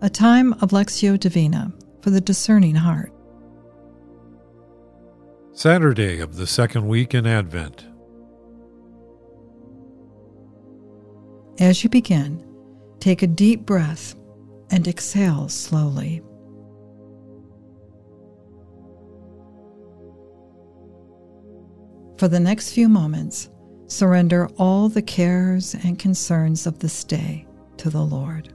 a time of Lectio Divina for the discerning heart. Saturday of the second week in Advent. As you begin, take a deep breath and exhale slowly. For the next few moments, surrender all the cares and concerns of this day to the Lord.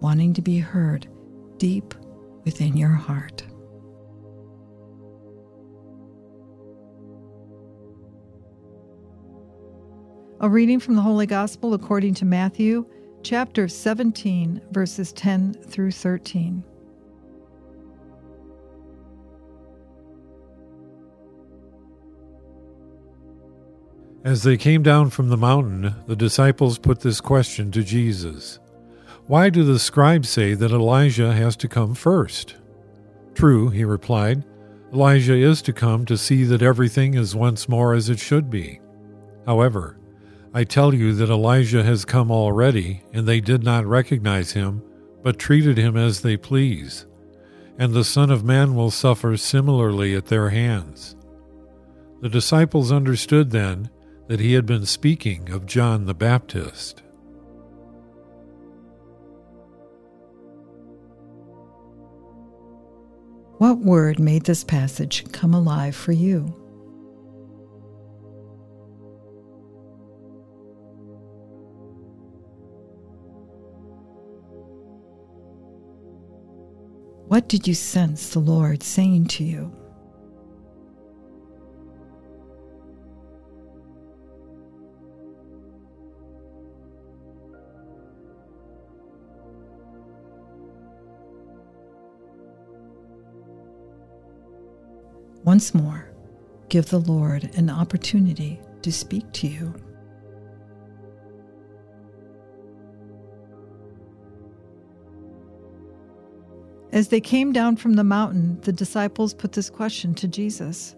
wanting to be heard deep within your heart. A reading from the Holy Gospel according to Matthew, chapter 17, verses 10 through 13. As they came down from the mountain, the disciples put this question to Jesus why do the scribes say that Elijah has to come first? True, he replied. Elijah is to come to see that everything is once more as it should be. However, I tell you that Elijah has come already, and they did not recognize him, but treated him as they please. And the Son of Man will suffer similarly at their hands. The disciples understood then that he had been speaking of John the Baptist. What word made this passage come alive for you? What did you sense the Lord saying to you? Once more, give the Lord an opportunity to speak to you. As they came down from the mountain, the disciples put this question to Jesus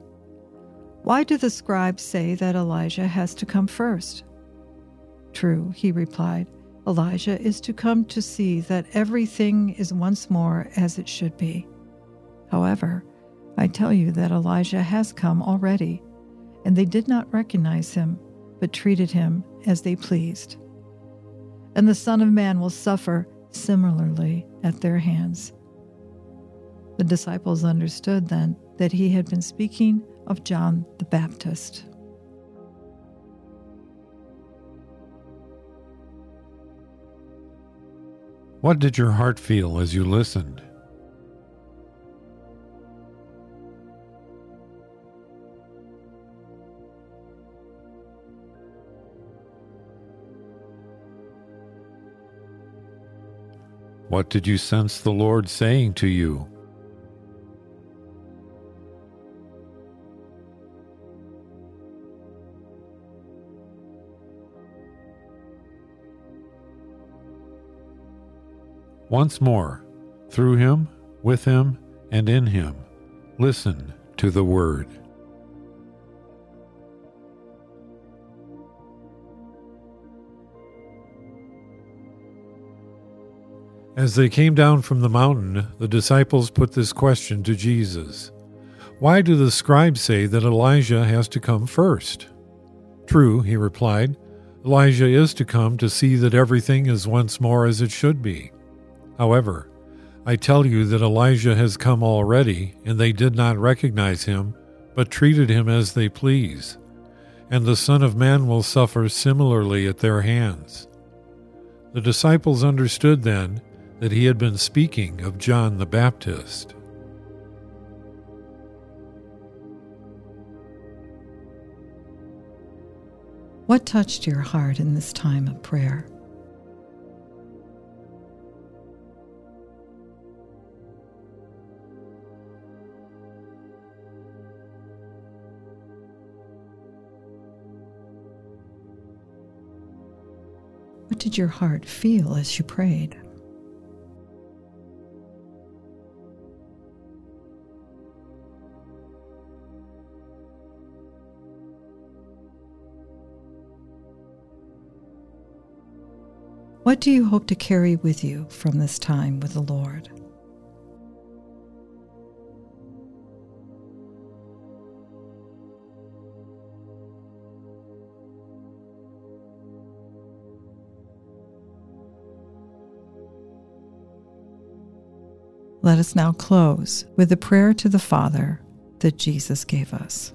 Why do the scribes say that Elijah has to come first? True, he replied. Elijah is to come to see that everything is once more as it should be. However, I tell you that Elijah has come already, and they did not recognize him, but treated him as they pleased. And the Son of Man will suffer similarly at their hands. The disciples understood then that he had been speaking of John the Baptist. What did your heart feel as you listened? What did you sense the Lord saying to you? Once more, through him, with him, and in him, listen to the word. As they came down from the mountain, the disciples put this question to Jesus Why do the scribes say that Elijah has to come first? True, he replied. Elijah is to come to see that everything is once more as it should be. However, I tell you that Elijah has come already, and they did not recognize him, but treated him as they please. And the Son of Man will suffer similarly at their hands. The disciples understood then that he had been speaking of John the Baptist. What touched your heart in this time of prayer? What did your heart feel as you prayed? What do you hope to carry with you from this time with the Lord? Let us now close with the prayer to the Father that Jesus gave us.